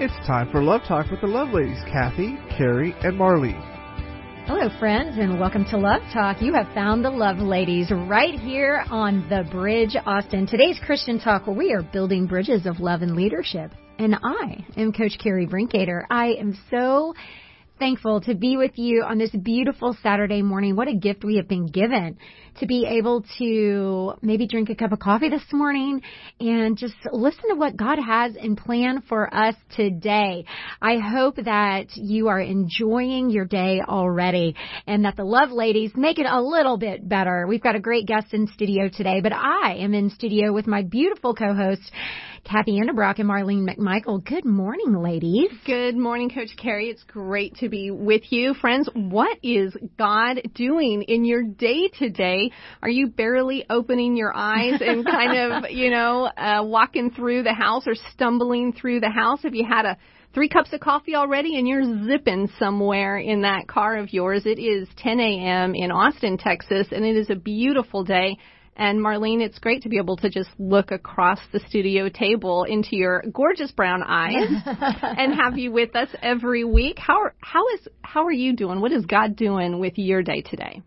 It's time for Love Talk with the Love Ladies, Kathy, Carrie, and Marlene. Hello, friends, and welcome to Love Talk. You have found the Love Ladies right here on The Bridge, Austin. Today's Christian Talk, where we are building bridges of love and leadership. And I am Coach Carrie Brinkater. I am so thankful to be with you on this beautiful Saturday morning. What a gift we have been given to be able to maybe drink a cup of coffee this morning and just listen to what God has in plan for us today. I hope that you are enjoying your day already and that the love ladies make it a little bit better. We've got a great guest in studio today, but I am in studio with my beautiful co-host, Kathy Endebrock and Marlene McMichael. Good morning, ladies. Good morning, Coach Carrie. It's great to be with you. Friends, what is God doing in your day today? Are you barely opening your eyes and kind of, you know, uh, walking through the house or stumbling through the house? Have you had a three cups of coffee already and you're zipping somewhere in that car of yours. It is 10 a.m. in Austin, Texas, and it is a beautiful day. And Marlene, it's great to be able to just look across the studio table into your gorgeous brown eyes and have you with us every week. How are, how is how are you doing? What is God doing with your day today?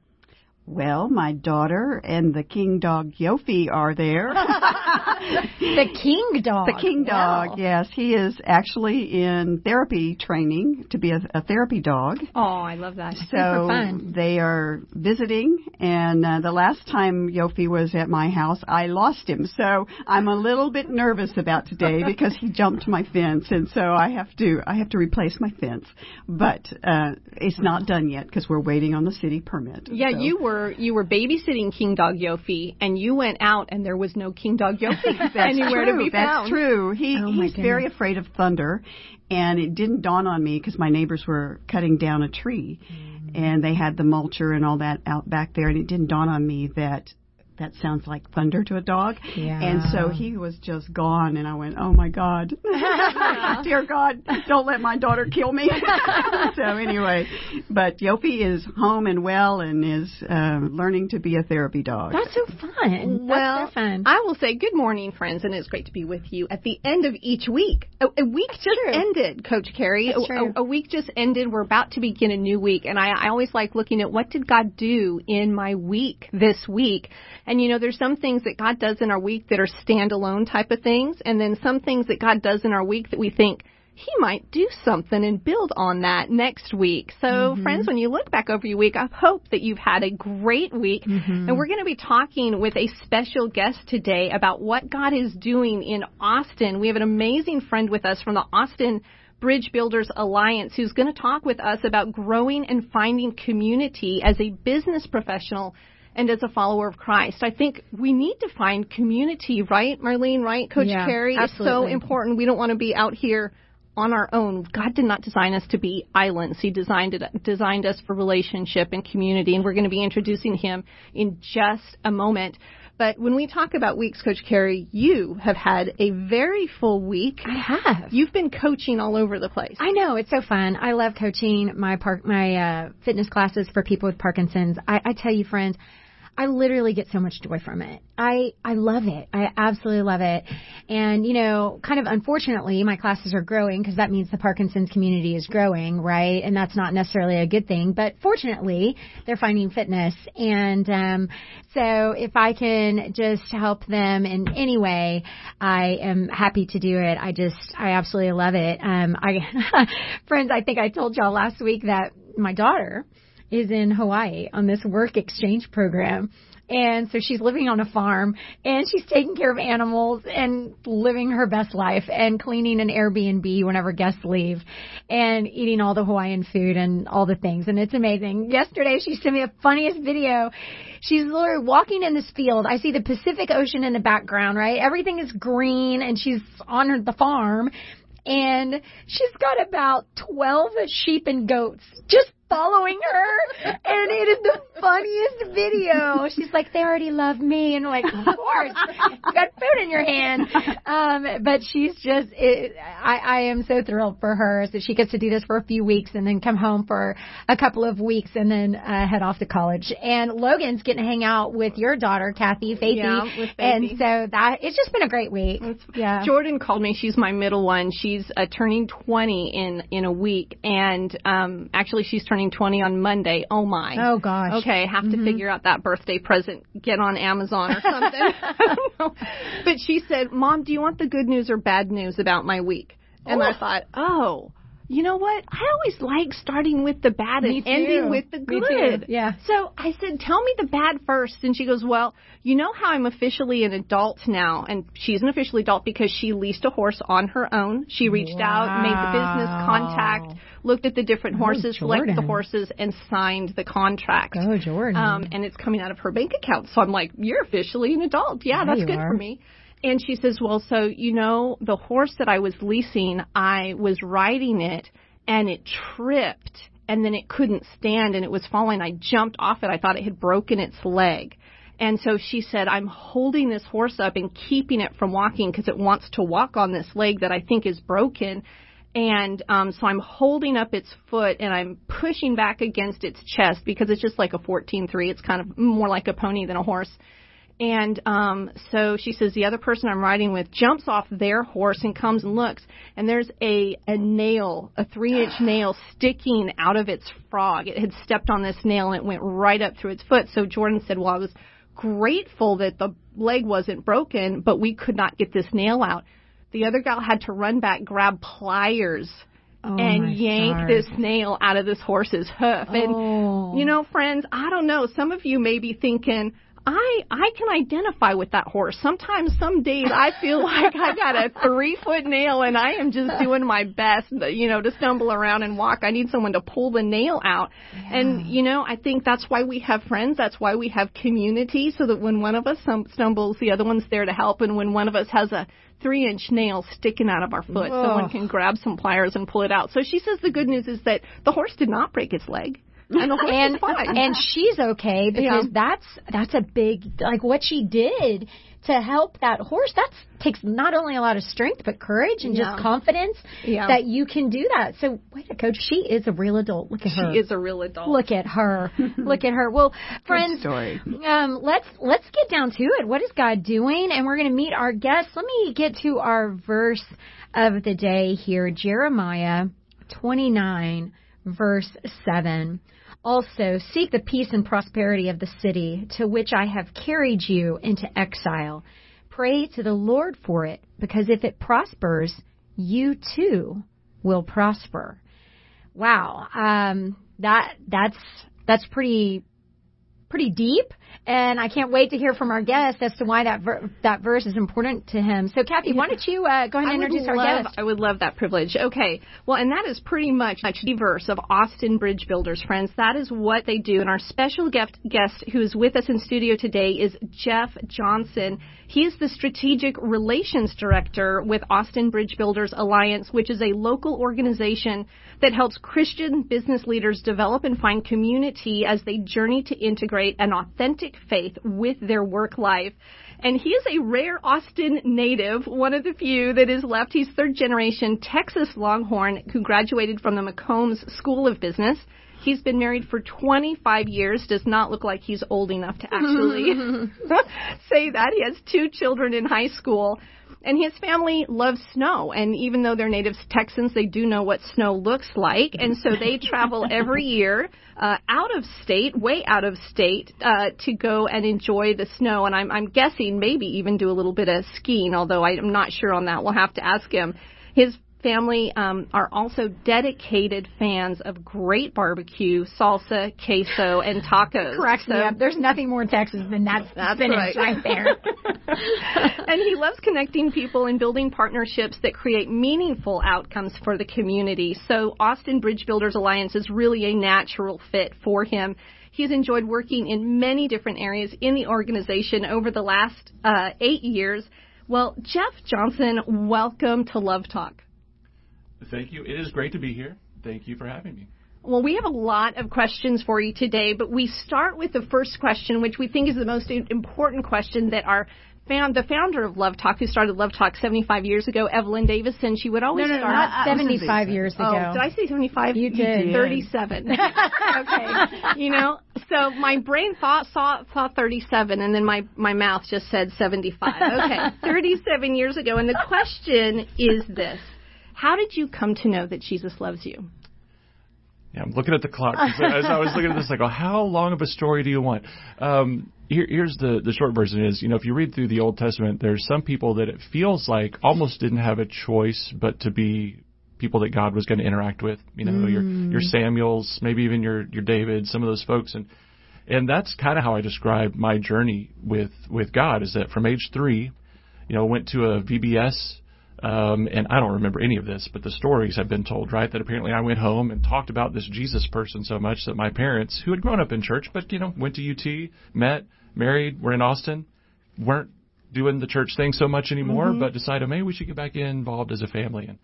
Well, my daughter and the king dog Yofi are there. the king dog. The king dog, wow. yes. He is actually in therapy training to be a, a therapy dog. Oh, I love that. So fun. they are visiting, and uh, the last time Yofi was at my house, I lost him. So I'm a little bit nervous about today because he jumped my fence, and so I have to I have to replace my fence. But uh, it's not done yet because we're waiting on the city permit. Yeah, so. you were you were babysitting King Dog Yofi, and you went out, and there was no King Dog Yofi anywhere true. to be found. That's true. He Oh, he's very afraid of thunder, and it didn't dawn on me because my neighbors were cutting down a tree, Mm. and they had the mulcher and all that out back there, and it didn't dawn on me that that sounds like thunder to a dog. Yeah. And so he was just gone, and I went, "Oh my God, dear God, don't let my daughter kill me." so anyway, but Yofi is home and well, and is uh, learning to be a therapy dog. That's so fun. Well, That's so fun. I will say good morning, friends, and it's great to be with you at the end of each week. A, a week just true. ended, Coach Carrie. That's A- true. A, a week just ended. We're about to begin a new week, and I, I always like looking at what did God do in my week this week. And you know, there's some things that God does in our week that are standalone type of things, and then some things that God does in our week that we think he might do something and build on that next week. So, Mm-hmm. friends, when you look back over your week, I hope that you've had a great week. Mm-hmm. And we're going to be talking with a special guest today about what God is doing in Austin. We have an amazing friend with us from the Austin Bridge Builders Alliance who's going to talk with us about growing and finding community as a business professional and as a follower of Christ. I think we need to find community, right, Marlene, right, Coach Yeah, Carrie? It's so important. We don't want to be out here on our own. God did not design us to be islands. He designed it, designed us for relationship and community, and we're going to be introducing him in just a moment. But when we talk about weeks, Coach Carrie, you have had a very full week. I have. You've been coaching all over the place. I know it's so fun. I love coaching my park my uh, fitness classes for people with Parkinson's. I, I tell you, friends, I literally get so much joy from it. I I love it. I absolutely love it. And you know, kind of unfortunately, my classes are growing because that means the Parkinson's community is growing, right? And that's not necessarily a good thing. But fortunately, they're finding fitness, and um, so if I can just help them in any way, I am happy to do it. I just I absolutely love it. Um, I friends, I think I told y'all last week that my daughter is in Hawaii on this work exchange program. And so she's living on a farm and she's taking care of animals and living her best life and cleaning an Airbnb whenever guests leave and eating all the Hawaiian food and all the things. And it's amazing. Yesterday she sent me the funniest video. She's literally walking in this field. I see the Pacific Ocean in the background, right? Everything is green and she's on the farm and she's got about 12 sheep and goats just following her, and it is the funniest video. She's like, they already love me, and I'm like, of course, you got food in your hand. Um, but she's just, it, I, I am so thrilled for her that she gets to do this for a few weeks and then come home for a couple of weeks and then uh, head off to college. And Logan's getting to hang out with your daughter, Kathy, Faithy, Yeah, and so that it's just been a great week. Yeah. Jordan called me. She's my middle one. She's uh, turning 20 in in a week, and um, actually she's turning 20 on Monday. Oh my! Oh gosh. Okay, have to figure out that birthday present. Get on Amazon or something. I don't know. But she said, "Mom, do you want the good news or bad news about my week?" And I thought, "Oh." You know what? I always like starting with the bad and ending with the good. Yeah. So I said, tell me the bad first. And she goes, well, you know how I'm officially an adult now. And she's an officially adult because she leased a horse on her own. She reached out, made the business contact, looked at the different horses, selected the horses, and signed the contract. Go, Jordan. Um, and it's coming out of her bank account. So I'm like, you're officially an adult. Yeah, Yeah, that's good are. for me. And she says, well, so, you know, the horse that I was leasing, I was riding it and it tripped and then it couldn't stand and it was falling. I jumped off it. I thought it had broken its leg. And so she said, I'm holding this horse up and keeping it from walking because it wants to walk on this leg that I think is broken. And um, so I'm holding up its foot and I'm pushing back against its chest because it's just like a 14-3. It's kind of more like a pony than a horse. And um, so she says the other person I'm riding with jumps off their horse and comes and looks, and there's a a nail, a three inch nail sticking out of its frog. It had stepped on this nail and it went right up through its foot. So Jordan said, "Well, I was grateful that the leg wasn't broken, but we could not get this nail out." The other gal had to run back, grab pliers, Oh, and yank stars. this nail out of this horse's hoof. Oh. And you know, friends, I don't know. Some of you may be thinking, I I can identify with that horse. Sometimes, some days, I feel like I got a three foot nail and I am just doing my best, you know, to stumble around and walk. I need someone to pull the nail out. And you know, I think that's why we have friends. That's why we have community, so that when one of us stum- stumbles, the other one's there to help. And when one of us has a three inch nail sticking out of our foot, someone Ugh. can grab some pliers and pull it out. So she says the good news is that the horse did not break its leg. And the horse and is fine. and she's okay because Yeah. that's that's a big like what she did to help that horse that takes not only a lot of strength but courage and Yeah. just confidence Yeah. that you can do that so wait a coach she is a real adult look at her she is a real adult. look at her look at her well friends um, let's let's get down to it. What is God doing? And we're going to meet our guests. Let me get to our verse of the day here, Jeremiah 29, verse 7. Also, seek the peace and prosperity of the city to which I have carried you into exile. Pray to the Lord for it, because if it prospers, you too will prosper. Wow, um, that that's that's pretty pretty deep, and I can't wait to hear from our guest as to why that ver- that verse is important to him. So, Kathy, why don't you uh, go ahead and I introduce our love, guest? I would love that privilege. Okay. Well, and that is pretty much the verse of Austin Bridge Builders, friends. That is what they do. And our special guest, guest who is with us in studio today is Jeff Johnson. He is the Strategic Relations Director with Austin Bridge Builders Alliance, which is a local organization that helps Christian business leaders develop and find community as they journey to integrate an authentic faith with their work life. And he is a rare Austin native, one of the few that is left. He's third generation Texas Longhorn who graduated from the McCombs School of Business. He's been married for 25 years, does not look like he's old enough to actually say that. He has two children in high school. And his family loves snow, and even though they're native Texans, they do know what snow looks like, and so they travel every year uh, out of state, way out of state, uh, to go and enjoy the snow. And I'm, I'm guessing maybe even do a little bit of skiing, although I'm not sure on that. We'll have to ask him. His family um, are also dedicated fans of great barbecue, salsa, queso, and tacos. Me So- up. There's nothing more Texas than that That's spinach right. right there. and he loves connecting people and building partnerships that create meaningful outcomes for the community. So Austin Bridge Builders Alliance is really a natural fit for him. He's enjoyed working in many different areas in the organization over the last uh, eight years. Well, Jeff Johnson, welcome to Love Talk. Thank you. It is great to be here. Thank you for having me. Well, we have a lot of questions for you today, but we start with the first question, which we think is the most important question that our found the founder of Love Talk, who started Love Talk 75 years ago, Evelyn Davison. She would always no, no, start. not 75 years oh, ago. Oh, did I say 75? You did. 37. okay. You know, so my brain thought saw saw 37, and then my my mouth just said 75. Okay, 37 years ago, and the question is this: How did you come to know that Jesus loves you? Yeah, I'm looking at the clock. As I was looking at this, I go, how long of a story do you want? Um, here, here's the, the short version is, you know, if you read through the Old Testament, there's some people that it feels like almost didn't have a choice but to be people that God was going to interact with. You know, mm. your your Samuels, maybe even your your David, some of those folks, and and that's kind of how I describe my journey with with God. Is that from age three, you know, went to a VBS um, and I don't remember any of this, but the stories have been told, right? That apparently I went home and talked about this Jesus person so much that my parents, who had grown up in church, but you know, went to UT, met, married, were in Austin, weren't doing the church thing so much anymore, mm-hmm. but decided maybe we should get back involved as a family and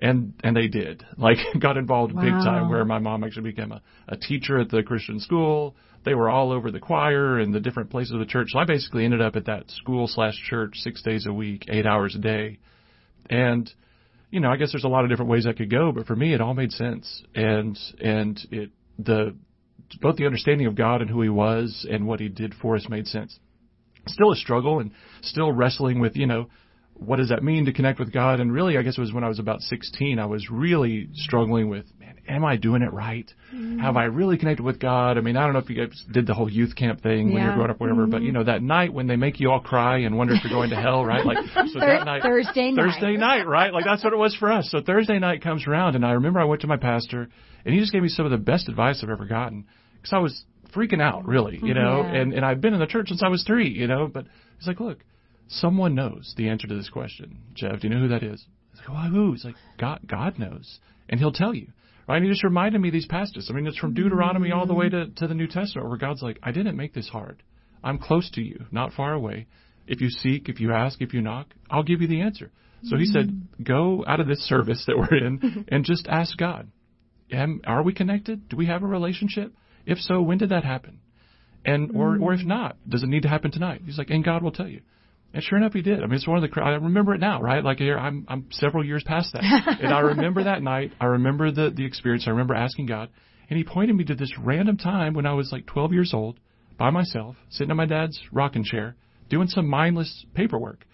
and and they did like got involved wow. big time where my mom actually became a, a teacher at the christian school they were all over the choir and the different places of the church so i basically ended up at that school slash church six days a week eight hours a day and you know, I guess there's a lot of different ways that could go, but for me, it all made sense. And and it the both the understanding of God and who He was and what He did for us made sense. Still a struggle and still wrestling with you know what does that mean to connect with God? And really, I guess it was when I was about 16, I was really struggling with, am I doing it right? Mm-hmm. Have I really connected with God? I mean, I don't know if you guys did the whole youth camp thing yeah. when you're growing up, whatever, mm-hmm. but you know, that night when they make you all cry and wonder if you're going to hell, right? Like, so that night, Thursday night. Thursday night, right? Like, that's what it was for us. So Thursday night comes around, and I remember I went to my pastor, and he just gave me some of the best advice I've ever gotten. Because I was freaking out, really, you know, yeah. and, and I've been in the church since I was three, you know, but he's like, look, someone knows the answer to this question. Jeff, do you know who that is? like, well, who? He's like, God, God knows, and He'll tell you. Right? And he just reminded me of these passages. I mean, it's from Deuteronomy all the way to, to the New Testament, where God's like, I didn't make this hard. I'm close to you, not far away. If you seek, if you ask, if you knock, I'll give you the answer. So he said, go out of this service that we're in and just ask God, Am, are we connected? Do we have a relationship? If so, when did that happen? And or mm-hmm. or if not, does it need to happen tonight? He's like, and God will tell you. And sure enough, he did. I mean, it's one of the. I remember it now, right? Like I'm I'm several years past that, and I remember that night. I remember the the experience. I remember asking God, and He pointed me to this random time when I was like 12 years old, by myself, sitting in my dad's rocking chair, doing some mindless paperwork,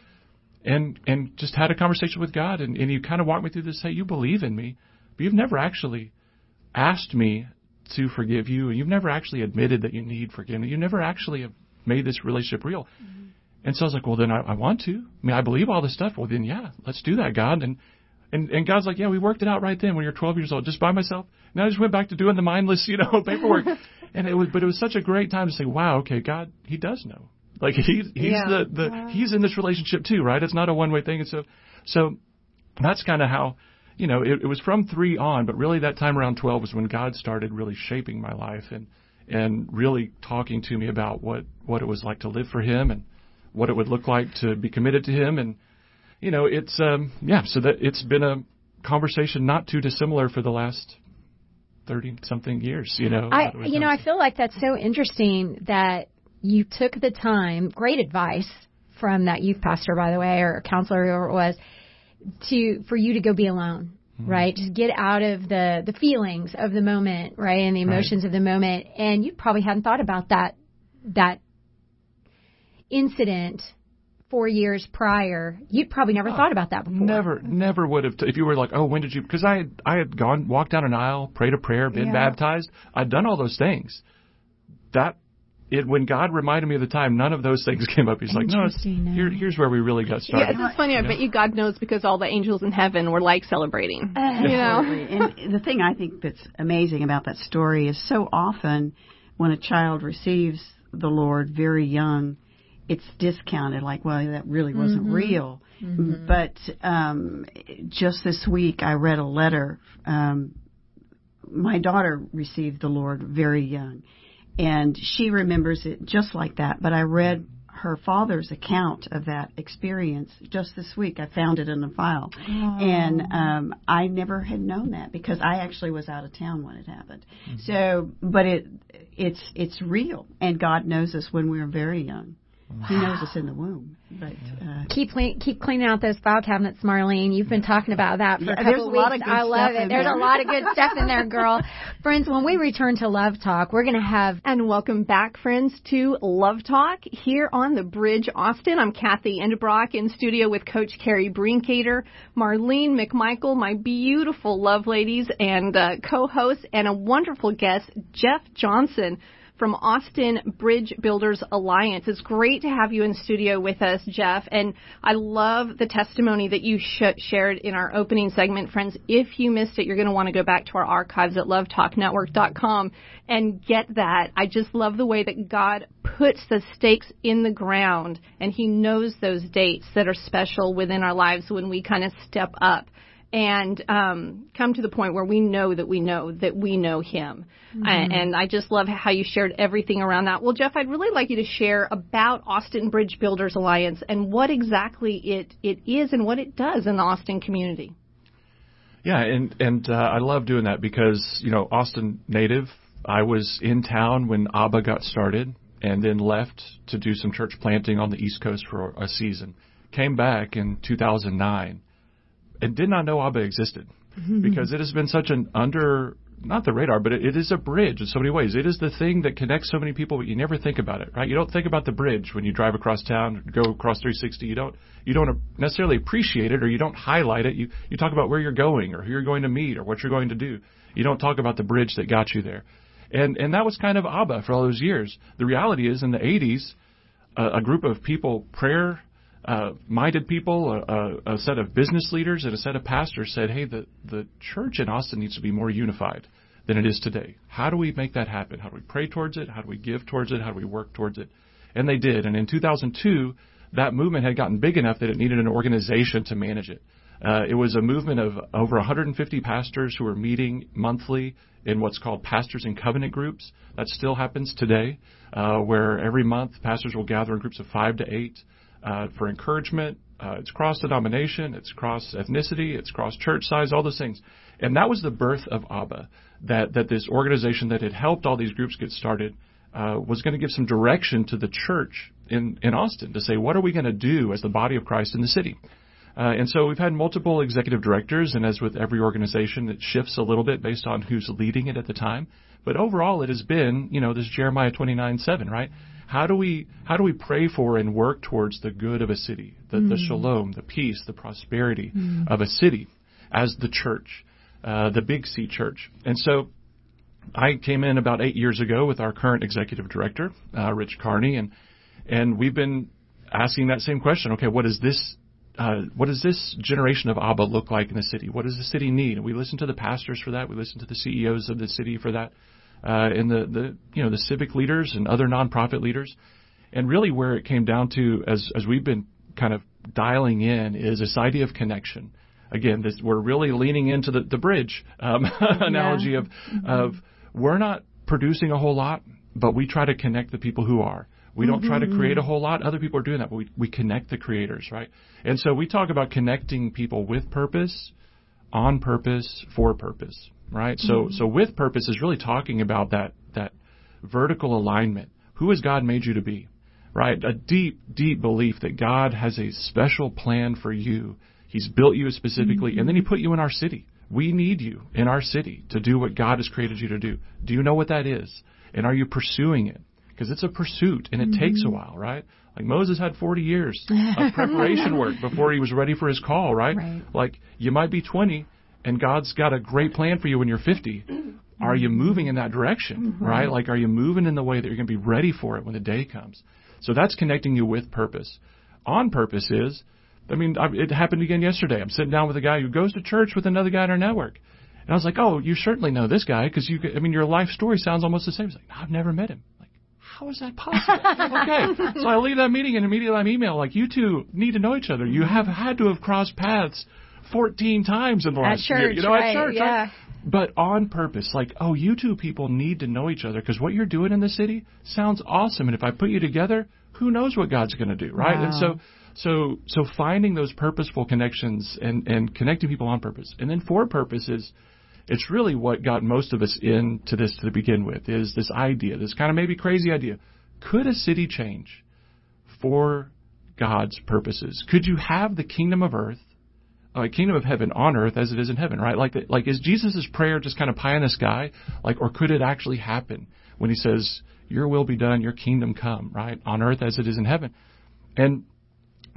and and just had a conversation with God, and and He kind of walked me through this. Hey, you believe in me, but you've never actually asked me to forgive you, and you've never actually admitted that you need forgiveness. You never actually have made this relationship real. Mm-hmm. And so I was like, well, then I, I want to. I mean, I believe all this stuff. Well, then yeah, let's do that, God. And and and God's like, yeah, we worked it out right then when you're 12 years old, just by myself. And I just went back to doing the mindless, you know, paperwork. and it was, but it was such a great time to say, wow, okay, God, He does know. Like he's he's yeah. the the wow. he's in this relationship too, right? It's not a one way thing. And so so that's kind of how you know it, it was from three on, but really that time around 12 was when God started really shaping my life and and really talking to me about what what it was like to live for Him and what it would look like to be committed to Him, and you know, it's um, yeah. So that it's been a conversation not too dissimilar for the last thirty something years. You know, I you know I feel like that's so interesting that you took the time. Great advice from that youth pastor, by the way, or counselor, whoever it was, to for you to go be alone mm-hmm. right? Just get out of the the feelings of the moment, right, and the emotions right. of the moment. And you probably hadn't thought about that that incident four years prior, you'd probably never oh, thought about that before. Never, never would have. T- if you were like, oh, when did you? Because I had, I had gone, walked down an aisle, prayed a prayer, been yeah. baptized. I'd done all those things. That it when God reminded me of the time, none of those things came up. He's like, no, here, here's where we really got started. Yeah, it's funny. I bet you God knows because all the angels in heaven were like celebrating. Uh, you know. and the thing I think that's amazing about that story is so often when a child receives the Lord very young it's discounted like well that really wasn't mm-hmm. real mm-hmm. but um just this week i read a letter um my daughter received the lord very young and she remembers it just like that but i read her father's account of that experience just this week. I found it in the file, and um, I never had known that because I actually was out of town when it happened. Mm-hmm. So, but it it's it's real, and God knows us when we're very young. Wow. He knows us in the womb. But uh, keep clean, keep cleaning out those file cabinets, Marlene. You've been talking about that for yeah, a couple of weeks. A lot of good I love it. There's there. a lot of good stuff in there, girl. friends, when we return to Love Talk, we're going to have and welcome back, friends, to Love Talk here on the Bridge, Austin. I'm Kathy Endebrock in studio with Coach Carrie Brinkater, Marlene McMichael, my beautiful love ladies, and uh, co-host, and a wonderful guest, Jeff Johnson from Austin Bridge Builders Alliance. It's great to have you in studio with us, Jeff. And I love the testimony that you sh- shared in our opening segment, friends. If you missed it, you're going to want to go back to our archives at lovetalknetwork.com and get that. I just love the way that God puts the stakes in the ground and He knows those dates that are special within our lives when we kind of step up and um, come to the point where we know that we know that we know Him. Mm-hmm. And, and I just love how you shared everything around that. Well, Jeff, I'd really like you to share about Austin Bridge Builders Alliance and what exactly it, it is and what it does in the Austin community. Yeah, and and uh, I love doing that because you know Austin native. I was in town when ABBA got started, and then left to do some church planting on the East Coast for a season. Came back in 2009 and did not know ABBA existed mm-hmm. because it has been such an under not the radar, but it, it is a bridge in so many ways. It is the thing that connects so many people, but you never think about it, right? You don't think about the bridge when you drive across town, go across 360. You don't you don't necessarily appreciate it, or you don't highlight it. You you talk about where you're going, or who you're going to meet, or what you're going to do. You don't talk about the bridge that got you there, and and that was kind of ABBA for all those years. The reality is, in the 80s, uh, a group of people, prayer uh, minded people, a, a, set of business leaders, and a set of pastors said, hey, the, the church in Austin needs to be more unified than it is today. How do we make that happen? How do we pray towards it? How do we give towards it? How do we work towards it? And they did. And in 2002, that movement had gotten big enough that it needed an organization to manage it. Uh, it was a movement of over 150 pastors who were meeting monthly in what's called pastors in covenant groups. That still happens today, uh, where every month pastors will gather in groups of five to eight uh, for encouragement. Uh, it's cross denomination, it's cross ethnicity, it's cross church size, all those things. And that was the birth of ABBA, that, that this organization that had helped all these groups get started uh, was going to give some direction to the church in, in Austin to say, what are we going to do as the body of Christ in the city? Uh, and so we've had multiple executive directors, and as with every organization, it shifts a little bit based on who's leading it at the time. But overall, it has been, you know, this Jeremiah 29 7, right? How do we how do we pray for and work towards the good of a city, the, mm. the shalom, the peace, the prosperity mm. of a city as the church, uh, the Big C church? And so I came in about eight years ago with our current executive director, uh, Rich Carney, and and we've been asking that same question. Okay, what is this? Uh, what does this generation of Abba look like in the city? What does the city need? And we listen to the pastors for that. We listen to the CEOs of the city for that uh, and the, the you know the civic leaders and other nonprofit leaders. And really, where it came down to, as as we've been kind of dialing in, is this idea of connection. Again, this, we're really leaning into the the bridge um, analogy of mm-hmm. of we're not producing a whole lot, but we try to connect the people who are. We don't mm-hmm. try to mm-hmm. create a whole lot. Other people are doing that, but we, we connect the creators, right? And so we talk about connecting people with purpose, on purpose, for purpose right? So mm-hmm. so with purpose is really talking about that that vertical alignment. Who has God made you to be? Right? A deep deep belief that God has a special plan for you. He's built you specifically mm-hmm. and then he put you in our city. We need you in our city to do what God has created you to do. Do you know what that is? And are you pursuing it? Because it's a pursuit and it mm-hmm. takes a while, right? Like Moses had 40 years of preparation work before he was ready for his call, right? right? Like you might be 20 and God's got a great plan for you when you're 50, are you moving in that direction, mm-hmm. right? Like, are you moving in the way that you're going to be ready for it when the day comes? So that's connecting you with purpose. On purpose is, I mean, I, it happened again yesterday. I'm sitting down with a guy who goes to church with another guy in our network. And I was like, oh, you certainly know this guy because you, I mean, your life story sounds almost the same. He's like, no, I've never met him. Like, how is that possible? okay. So I leave that meeting and immediately I'm email like, you two need to know each other. You have had to have crossed paths 14 times in the last church, year. You know, right, at church. Yeah. Right? But on purpose, like, oh, you two people need to know each other because what you're doing in the city sounds awesome. And if I put you together, who knows what God's going to do, right? Wow. And so, so, so finding those purposeful connections and, and connecting people on purpose. And then for purposes, it's really what got most of us into this to begin with is this idea, this kind of maybe crazy idea. Could a city change for God's purposes? Could you have the kingdom of earth, a uh, kingdom of heaven on earth as it is in heaven, right? Like, the, like is Jesus' prayer just kind of pie in the sky? Like, or could it actually happen when he says, your will be done, your kingdom come, right? On earth as it is in heaven. And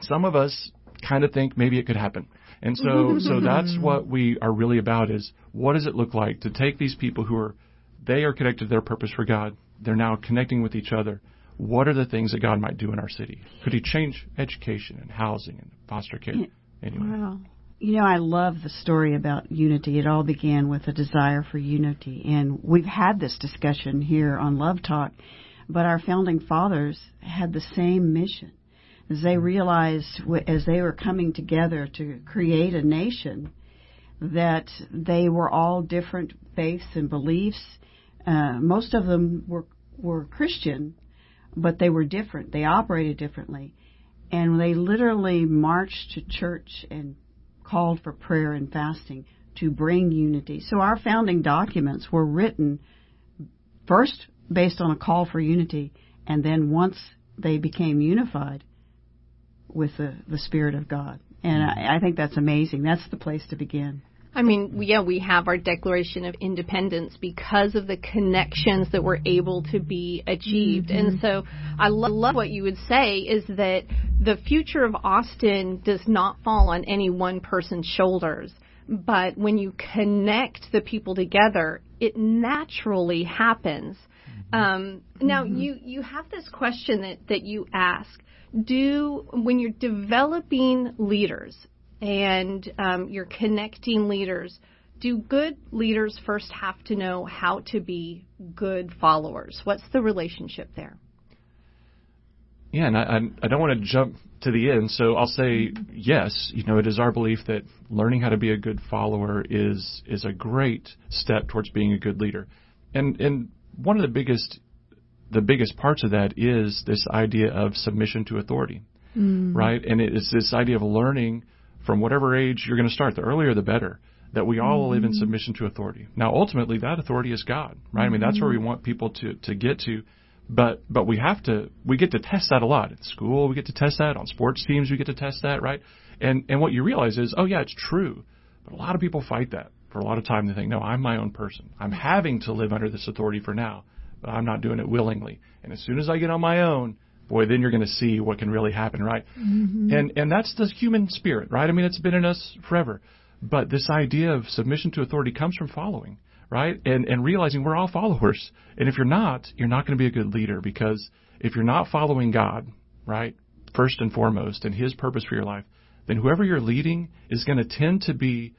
some of us kind of think maybe it could happen. And so, so that's what we are really about is what does it look like to take these people who are, they are connected to their purpose for God. They're now connecting with each other. What are the things that God might do in our city? Could He change education and housing and foster care? Anyway. Wow. You know, I love the story about unity. It all began with a desire for unity. And we've had this discussion here on Love Talk, but our founding fathers had the same mission. As they realized, as they were coming together to create a nation, that they were all different faiths and beliefs. Uh, most of them were were Christian, but they were different. They operated differently, and they literally marched to church and called for prayer and fasting to bring unity. So our founding documents were written first based on a call for unity, and then once they became unified with the, the Spirit of God. And I, I think that's amazing. That's the place to begin. I mean, yeah, we have our Declaration of Independence because of the connections that were able to be achieved. Mm-hmm. And so I lo- love what you would say is that the future of Austin does not fall on any one person's shoulders. But when you connect the people together, it naturally happens. Mm-hmm. Um, now, mm-hmm. you, you have this question that, that you ask. Do, when you're developing leaders, and um, you're connecting leaders, do good leaders first have to know how to be good followers? What's the relationship there? Yeah, and I, I don't want to jump to the end, so I'll say yes. You know, it is our belief that learning how to be a good follower is is a great step towards being a good leader, and and one of the biggest the biggest parts of that is this idea of submission to authority, mm. right? And it's this idea of learning from whatever age you're going to start. The earlier, the better. That we all mm-hmm. live in mm-hmm. submission to authority. Now, ultimately, that authority is God, right? Mm-hmm. I mean, that's where we mm-hmm. want people to to get to. But but we have to we get to test that a lot at school. We get to test that on sports teams. We get to test that, right? And and what you realize is, oh yeah, it's true. But a lot of people fight that for a lot of time. They think, no, I'm my own person. I'm having to live under this authority for now, but I'm not doing it willingly. And as soon as I get on my own, boy, then you're going to see what can really happen, right? Mm-hmm. And and that's the human spirit, right? I mean, it's been in us forever. But this idea of submission to authority comes from following, right? And and realizing we're all followers. And if you're not, you're not going to be a good leader because if you're not following God, right, first and foremost, and His purpose for your life, then whoever you're leading is going to tend to be,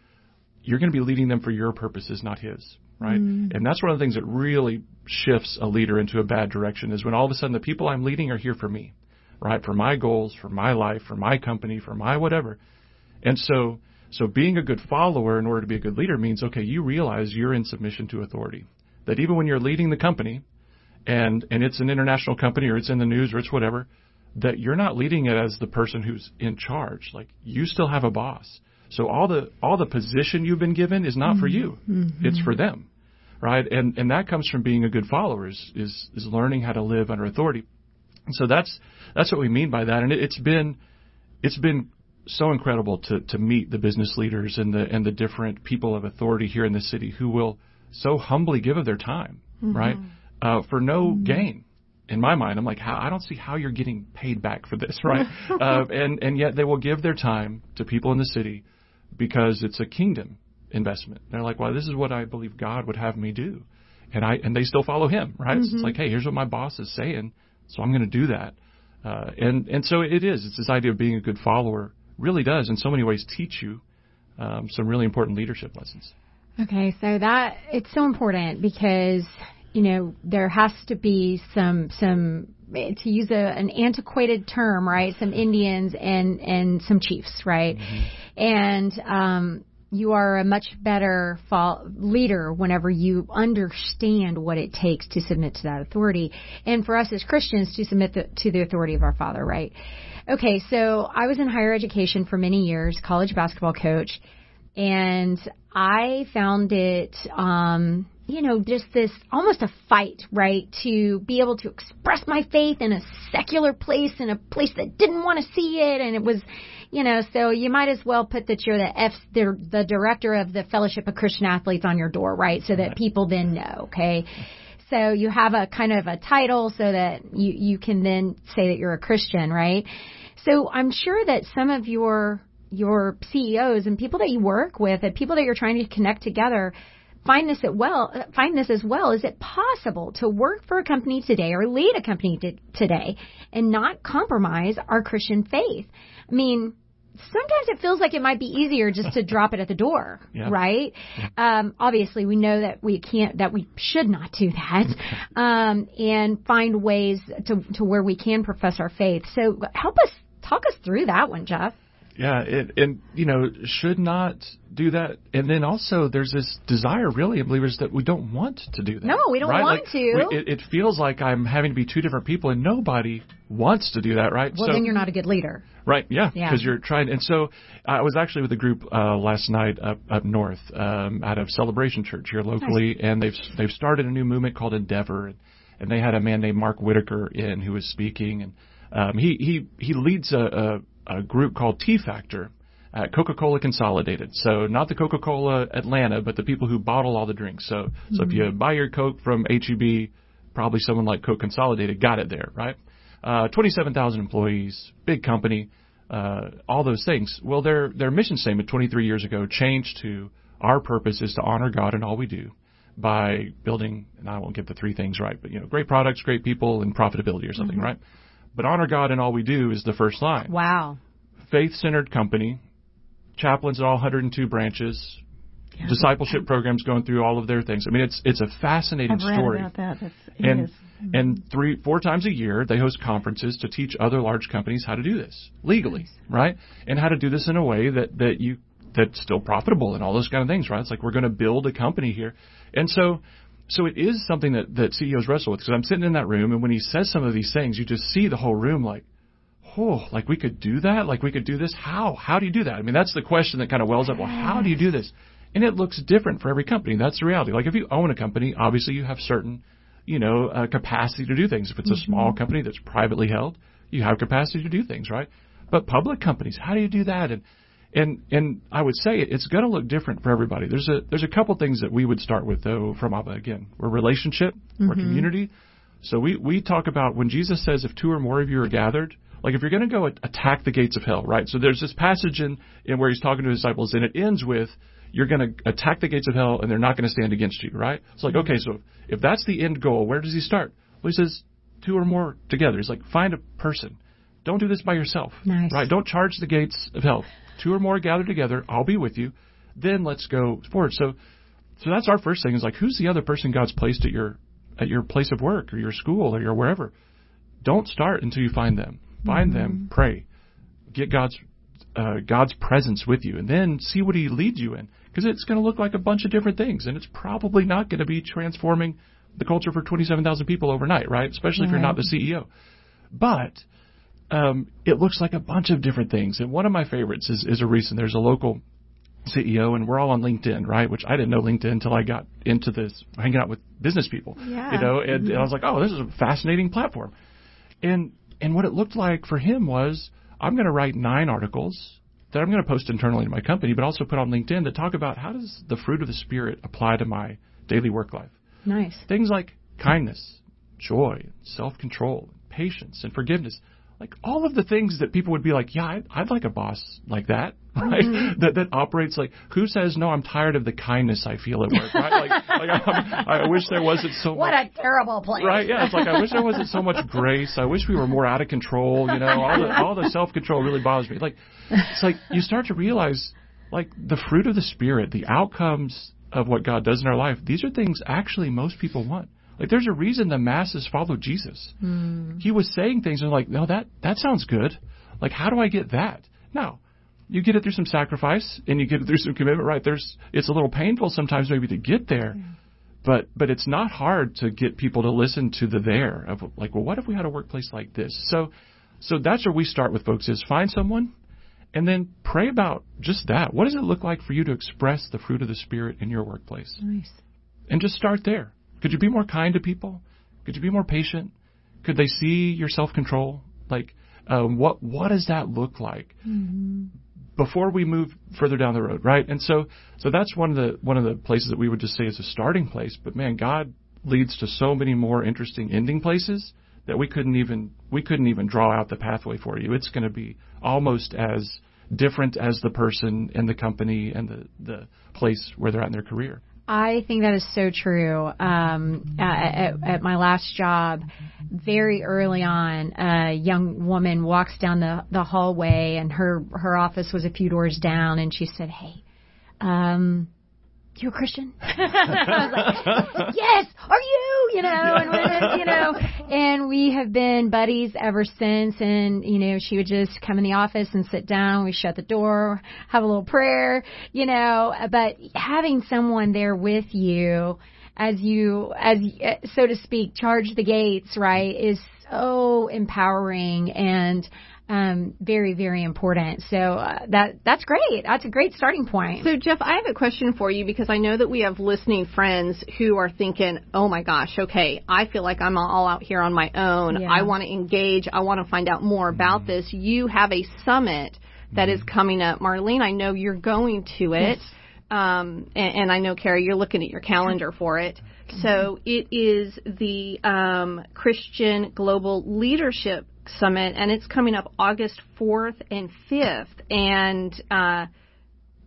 you're going to be leading them for your purposes, not His, right? Mm. And that's one of the things that really shifts a leader into a bad direction is when all of a sudden the people I'm leading are here for me, right? For my goals, for my life, for my company, for my whatever. And so, so being a good follower in order to be a good leader means, okay, you realize you're in submission to authority. That even when you're leading the company and, and it's an international company or it's in the news or it's whatever, that you're not leading it as the person who's in charge. Like you still have a boss. So all the all the position you've been given is not mm-hmm. for you. Mm-hmm. It's for them. Right? And and that comes from being a good follower is is, is learning how to live under authority. And so that's that's what we mean by that. And it, it's been it's been so incredible to to meet the business leaders and the and the different people of authority here in the city who will so humbly give of their time, mm-hmm. right? Uh, for no mm-hmm. gain. In my mind, I'm like, how, I don't see how you're getting paid back for this, right? uh, and and yet they will give their time to people in the city because it's a kingdom investment. They're like, well, this is what I believe God would have me do. And I, and they still follow him, right? Mm-hmm. It's like, hey, here's what my boss is saying. So I'm going to do that. Uh, and, and so it is. It's this idea of being a good follower really does in so many ways teach you, um, some really important leadership lessons. Okay. So that, it's so important because, you know, there has to be some, some, to use a, an antiquated term, right? Some Indians and, and some chiefs, right? Mm-hmm. And, um, you are a much better leader whenever you understand what it takes to submit to that authority. And for us as Christians to submit the, to the authority of our Father, right? Okay, so I was in higher education for many years, college basketball coach, and I found it, um, you know, just this almost a fight, right? To be able to express my faith in a secular place, in a place that didn't want to see it, and it was, you know, so you might as well put that you're the F, the, the director of the Fellowship of Christian Athletes on your door, right? So that people then know, okay? So you have a kind of a title so that you, you can then say that you're a Christian, right? So I'm sure that some of your, your CEOs and people that you work with and people that you're trying to connect together find this at well, find this as well. Is it possible to work for a company today or lead a company to, today and not compromise our Christian faith? I mean, sometimes it feels like it might be easier just to drop it at the door, Yeah. right? Um, obviously, we know that we can't, that we should not do that, um, and find ways to to where we can profess our faith. So, help us talk us through that one, Jeff. Yeah, it, and you know, should not do that. And then also, there's this desire, really, of believers that we don't want to do that. No, we don't right? want Like, to. we- it, it feels like I'm having to be two different people, and nobody wants to do that, right? Well, so, then you're not a good leader. Right, yeah, Yeah. because you're trying. And so I was actually with a group uh, last night up up north, um, out of Celebration Church here locally, and they've they've started a new movement called Endeavor, and, and they had a man named Mark Whitaker in who was speaking, and um, he he he leads a, a, group called T Factor. At Coca-Cola Consolidated, so not the Coca-Cola Atlanta, but the people who bottle all the drinks. So, so if you buy your Coke from HEB, probably someone like Coke Consolidated got it there, right? Uh, 27,000 employees, big company, uh, all those things. Well, their their mission statement 23 years ago changed to our purpose is to honor God in all we do by building, and I won't get the three things right, but you know, great products, great people, and profitability or something, right? But honor God in all we do is the first line. Wow. Faith-centered company, chaplains at all 102 branches, discipleship programs going through all of their things. I mean, it's it's a fascinating I've read story about that. That's, it and is. Mm-hmm. and three four times a year they host conferences to teach other large companies how to do this legally right and how to do this in a way that that you that's still profitable and all those kind of things right it's like we're going to build a company here and so so it is something that that CEOs wrestle with because I'm sitting in that room and when he says some of these things you just see the whole room like oh like we could do that? Like we could do this? How? How do you do that? I mean that's the question that kind of wells up well how do you do this? And it looks different for every company. That's the reality. Like if you own a company obviously you have certain you know, uh, capacity to do things. If it's a small company that's privately held, you have capacity to do things, right? But public companies, how do you do that? And and and I would say it's going to look different for everybody. There's a there's a couple things that we would start with though from Abba again. We're relationship, we're mm-hmm. community. So we we talk about when Jesus says if two or more of you are gathered, like if you're going to go attack the gates of hell, right? So there's this passage in in where he's talking to his disciples and it ends with you're going to attack the gates of hell and they're not going to stand against you, right? It's like, okay, so if that's the end goal, where does he start? Well, he says two or more together. He's like, find a person. Don't do this by yourself, Nice. right? Don't charge the gates of hell. Two or more gathered together, I'll be with you. Then let's go forward. So, so that's our first thing is like, who's the other person God's placed at your at your place of work or your school or your wherever? Don't start until you find them. Find them, pray, get God's uh, God's presence with you, and then see what He leads you in, because it's going to look like a bunch of different things, and it's probably not going to be transforming the culture for 27,000 people overnight, right? Especially if you're not the CEO. But um, it looks like a bunch of different things, and one of my favorites is, is a recent. There's a local CEO, and we're all on LinkedIn, right? Which I didn't know LinkedIn until I got into this, hanging out with business people, Yeah. you know. And, and I was like, oh, this is a fascinating platform. And and what it looked like for him was, I'm going to write nine articles that I'm going to post internally to my company, but also put on LinkedIn that talk about how does the fruit of the spirit apply to my daily work life. Nice. Things like kindness, joy, self-control, patience, and forgiveness. Like all of the things that people would be like, yeah, I'd, I'd like a boss like that, right? Mm-hmm. That that operates like who says no? I'm tired of the kindness I feel at work, right? Like, like I wish there wasn't so What much. a terrible place. Right, yeah. It's like I wish there wasn't so much grace. I wish we were more out of control. You know, all the all the self control really bothers me. Like, it's like you start to realize, like the fruit of the spirit, the outcomes of what God does in our life. These are things actually most people want. Like, there's a reason the masses follow Jesus. Hmm. He was saying things and like, no, that that sounds good. Like, how do I get that? Now, you get it through some sacrifice and you get it through some commitment, right? There's, it's a little painful sometimes maybe to get there, but, but it's not hard to get people to listen to the there of like, well, what if we had a workplace like this? So, so that's where we start with folks is find someone and then pray about just that. What does it look like for you to express the fruit of the Spirit in your workplace? Nice. And just start there. Could you be more kind to people? Could you be more patient? Could they see your self control? Like, um, what what does that look like Mm-hmm. before we move further down the road, right? And so so that's one of the one of the places that we would just say is a starting place. But man, God leads to so many more interesting ending places that we couldn't even we couldn't even draw out the pathway for you. It's going to be almost as different as the person and the company and the the place where they're at in their career. I think that is so true. Um, at, at my last job, very early on, a young woman walks down the, the hallway, and her her office was a few doors down, and she said, "Hey, um, you a Christian?" I was like, "Yes, are you?" You know, and you know, and we have been buddies ever since. And you know, she would just come in the office and sit down. We shut the door, have a little prayer, you know. But having someone there with you as you, as so to speak, charge the gates, right, is so empowering and um, very, very important. So uh, that that's great. That's a great starting point. So, Jeff, I have a question for you because I know that we have listening friends who are thinking, "Oh my gosh, okay, I feel like I'm all out here on my own. Yeah. I want to engage. I want to find out more about this." You have a summit that is coming up, Marlene. I know you're going to it. Yes. Um, and, and I know, Carrie, you're looking at your calendar for it. So it is the um, Christian Global Leadership Summit, and it's coming up August 4th and 5th. And uh,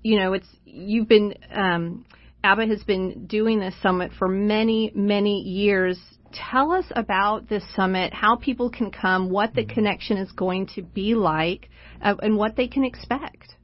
you know, it's you've been um, ABBA has been doing this summit for many, many years. Tell us about this summit, how people can come, what the connection is going to be like, uh, and what they can expect.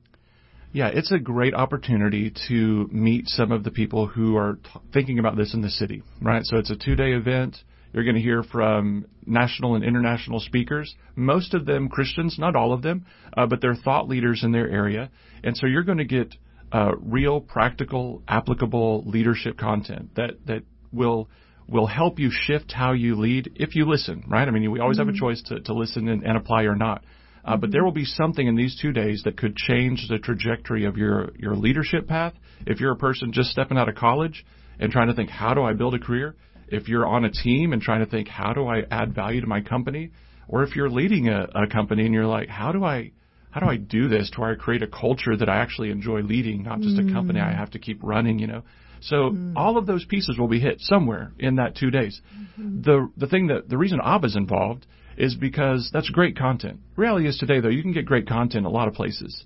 Yeah, it's a great opportunity to meet some of the people who are t- thinking about this in the city, right? So it's a two day event. You're going to hear from national and international speakers, most of them Christians, not all of them, uh, but they're thought leaders in their area. And so you're going to get uh, real, practical, applicable leadership content that, that will will help you shift how you lead if you listen, right? I mean, we always have a choice to, to listen and, and apply or not. Uh, but there will be something in these two days that could change the trajectory of your, your leadership path. If you're a person just stepping out of college and trying to think, how do I build a career? If you're on a team and trying to think, how do I add value to my company? Or if you're leading a, a company and you're like, how do I, how do I do this to where I create a culture that I actually enjoy leading, not just a company I mm. have to keep running, you know? So mm. all of those pieces will be hit somewhere in that two days. Mm-hmm. The the thing that the reason ABBA's involved is because that's great content. Reality is today though, you can get great content a lot of places.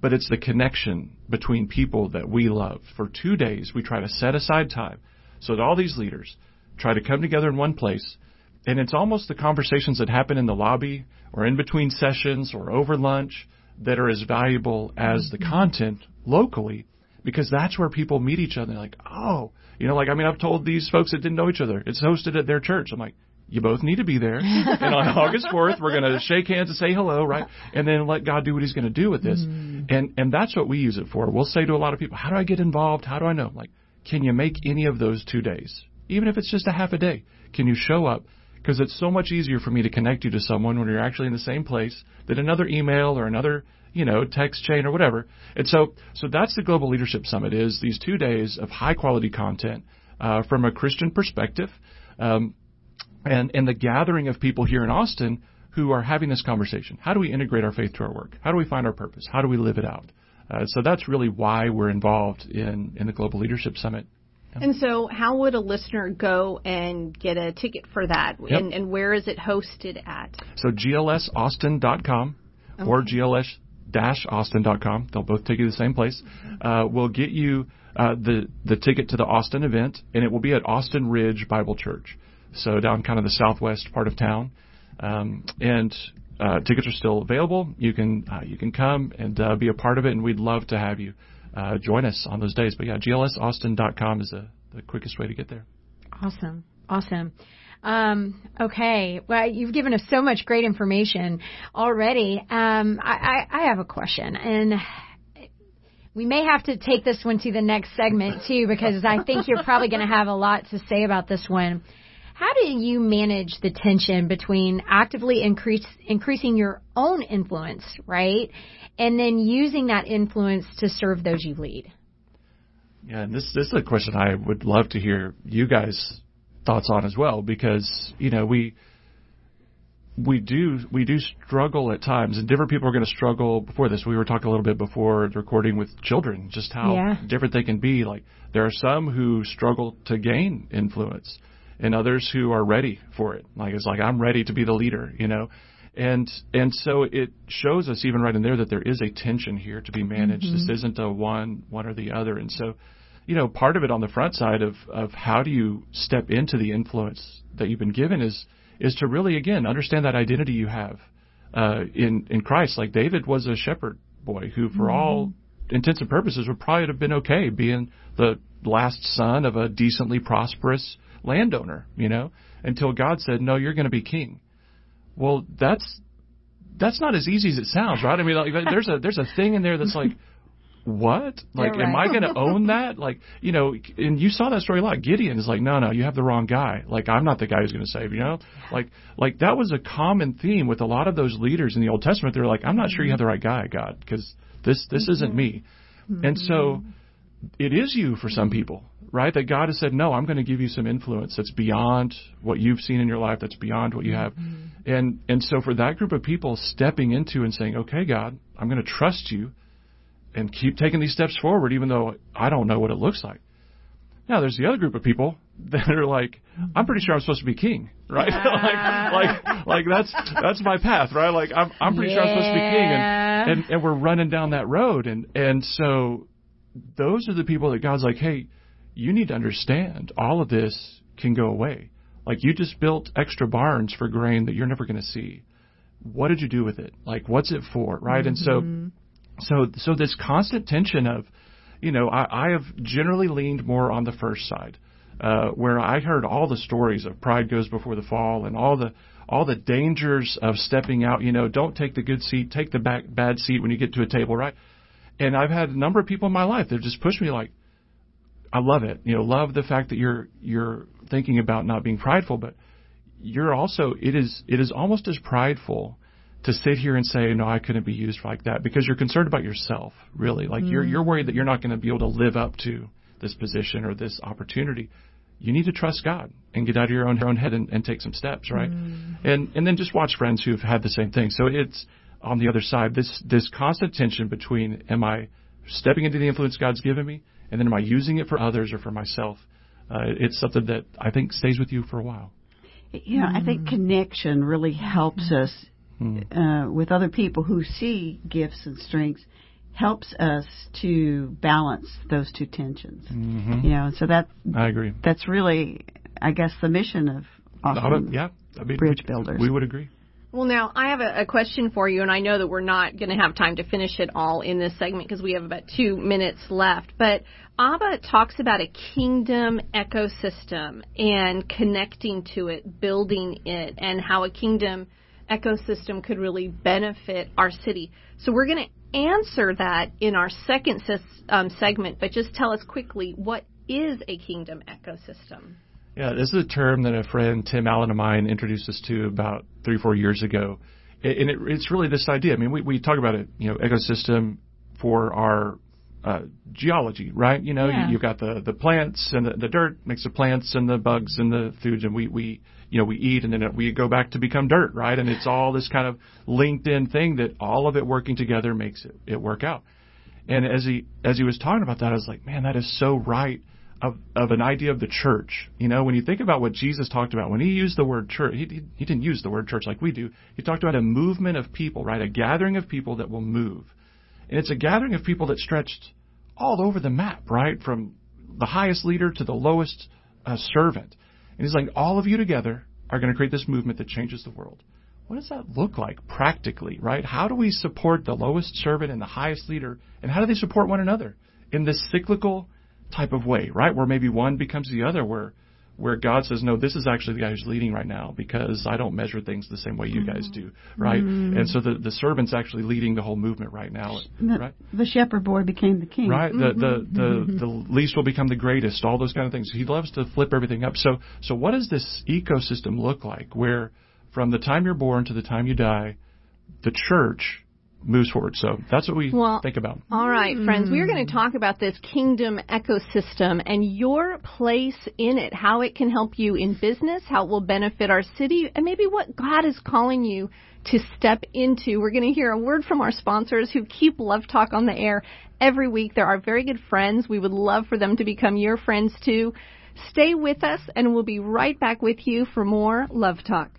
But it's the connection between people that we love. For two days we try to set aside time so that all these leaders try to come together in one place and it's almost the conversations that happen in the lobby or in between sessions or over lunch that are as valuable as the content locally because that's where people meet each other. They're like, oh, you know, like, I mean, I've told these folks that didn't know each other, it's hosted at their church. I'm like, you both need to be there. and on August 4th, we're going to shake hands and say hello, right? And then let God do what he's going to do with this. Mm. And, and that's what we use it for. We'll say to a lot of people, how do I get involved? How do I know? Like, can you make any of those two days? Even if it's just a half a day, can you show up? Because it's so much easier for me to connect you to someone when you're actually in the same place than another email or another, you know, text chain or whatever. And so, so that's the Global Leadership Summit is these two days of high quality content, uh, from a Christian perspective. Um, and, and the gathering of people here in Austin who are having this conversation. How do we integrate our faith to our work? How do we find our purpose? How do we live it out? Uh, so that's really why we're involved in, in the Global Leadership Summit. And so, how would a listener go and get a ticket for that? Yep. And, and where is it hosted at? So glsaustin.com or gls-austin.com, they'll both take you to the same place, uh, will get you uh, the, the ticket to the Austin event, and it will be at Austin Ridge Bible Church. So down kind of the southwest part of town. Um, and uh, tickets are still available. You can uh, you can come and uh, be a part of it, and we'd love to have you uh, join us on those days. But yeah, glsaustin.com is the, the quickest way to get there. Awesome. Awesome. Um, okay. Well, you've given us so much great information already. Um, I, I, I have a question, and we may have to take this one to the next segment too, because I think you're probably going to have a lot to say about this one. How do you manage the tension between actively increase, increasing your own influence, right, and then using that influence to serve those you lead? Yeah, and this this is a question I would love to hear you guys' thoughts on as well, because you know we we do we do struggle at times, and different people are going to struggle. Before this, we were talking a little bit before the recording with children, just how Yeah. different they can be. Like there are some who struggle to gain influence, and others who are ready for it. Like it's like I'm ready to be the leader, you know. And and so it shows us even right in there that there is a tension here to be managed. This isn't a one one or the other. And so, you know, part of it on the front side of of how do you step into the influence that you've been given is is to really again understand that identity you have uh, in in Christ. Like David was a shepherd boy who, for all intents and purposes, would probably have been okay being the last son of a decently prosperous landowner. You know, until God said, "No, you're going to be king." Well, that's that's not as easy as it sounds, right? I mean, like, there's a there's a thing in there that's like, what? Like, You're am I going to own that? Like, you know, and you saw that story a lot. Gideon is like, no, no, you have the wrong guy. Like, I'm not the guy who's going to save you. You know, like, like that was a common theme with a lot of those leaders in the Old Testament. They're like, I'm not sure you have the right guy, God, because this this isn't mm-hmm. me. And so, mm-hmm. it is you for some people, right? That God has said, no, I'm going to give you some influence that's beyond what you've seen in your life, that's beyond what you have. Mm-hmm. And, and so for that group of people stepping into and saying, okay, God, I'm going to trust you and keep taking these steps forward, even though I don't know what it looks like. Now, there's the other group of people that are like, I'm pretty sure I'm supposed to be king, right? like, like, like that's that's my path, right? Like, I'm I'm pretty sure I'm supposed to be king, and, and and we're running down that road, and and so those are the people that God's like, hey, you need to understand all of this can go away. Like you just built extra barns for grain that you're never going to see. What did you do with it? Like, what's it for, right? And so, so, so this constant tension of, you know, I, I have generally leaned more on the first side, uh, where I heard all the stories of pride goes before the fall and all the all the dangers of stepping out. You know, don't take the good seat, take the back, bad seat when you get to a table, right? And I've had a number of people in my life that just pushed me like, I love it. You know, love the fact that you're you're thinking about not being prideful, but you're also it is it is almost as prideful to sit here and say no I couldn't be used like that because you're concerned about yourself really. Like you're mm. you're worried that you're not going to be able to live up to this position or this opportunity. You need to trust God and get out of your own, your own head and, and take some steps right? Mm. And and then just watch friends who've had the same thing. So it's on the other side this this constant tension between am I stepping into the influence God's given me and then am I using it for others or for myself uh, it's something that I think stays with you for a while You know, I think connection really helps us uh, with other people who see gifts and strengths. Helps us to balance those two tensions. mm-hmm. You know, so that I agree that's really, I guess, the mission of I would- yeah, I mean, bridge we, builders. We would agree. Well, now I have a, a question for you, and I know that we're not going to have time to finish it all in this segment because we have about two minutes left. But Abba talks about a kingdom ecosystem and connecting to it, building it, and how a kingdom ecosystem could really benefit our city. So we're going to answer that in our second um, segment, but just tell us quickly what is a kingdom ecosystem? Yeah, this is a term that a friend, Tim Allen of mine, introduced us to about three, four years ago. And it, it's really this idea. I mean, we, we talk about it, you know, ecosystem for our uh, geology, right? You know, Yeah. you, you've got the, the plants and the, the dirt makes the plants and the bugs and the foods, and we, we, you know, we eat and then we go back to become dirt, right? And it's all this kind of linked in thing that all of it working together makes it, it work out. And as he as he was talking about that, I was like, man, that is so right of of an idea of the church. You know, when you think about what Jesus talked about, when he used the word church, he he, didn't use the word church like we do. He talked about a movement of people, right? A gathering of people that will move, and it's a gathering of people that stretched all over the map, right? From the highest leader to the lowest uh, servant. And he's like, all of you together are going to create this movement that changes the world. What does that look like practically, right? How do we support the lowest servant and the highest leader? And how do they support one another in this cyclical type of way, right? Where maybe one becomes the other, where where God says, no, this is actually the guy who's leading right now because I don't measure things the same way you guys mm-hmm. do, right? Mm-hmm. And so the, the servant's actually leading the whole movement right now, The, right? the shepherd boy became the king. Right, the, the mm-hmm. the mm-hmm. the least will become the greatest. All those kind of things. He loves to flip everything up. So so what does this ecosystem look like? Where from the time you're born to the time you die, the church moves forward. So that's what we Well, think about. All right, friends, we are going to talk about this kingdom ecosystem and your place in it, how it can help you in business, how it will benefit our city, and maybe what God is calling you to step into. We're going to hear a word from our sponsors who keep Love Talk on the air every week. They're our very good friends. We would love for them to become your friends too. Stay with us, and we'll be right back with you for more Love Talk.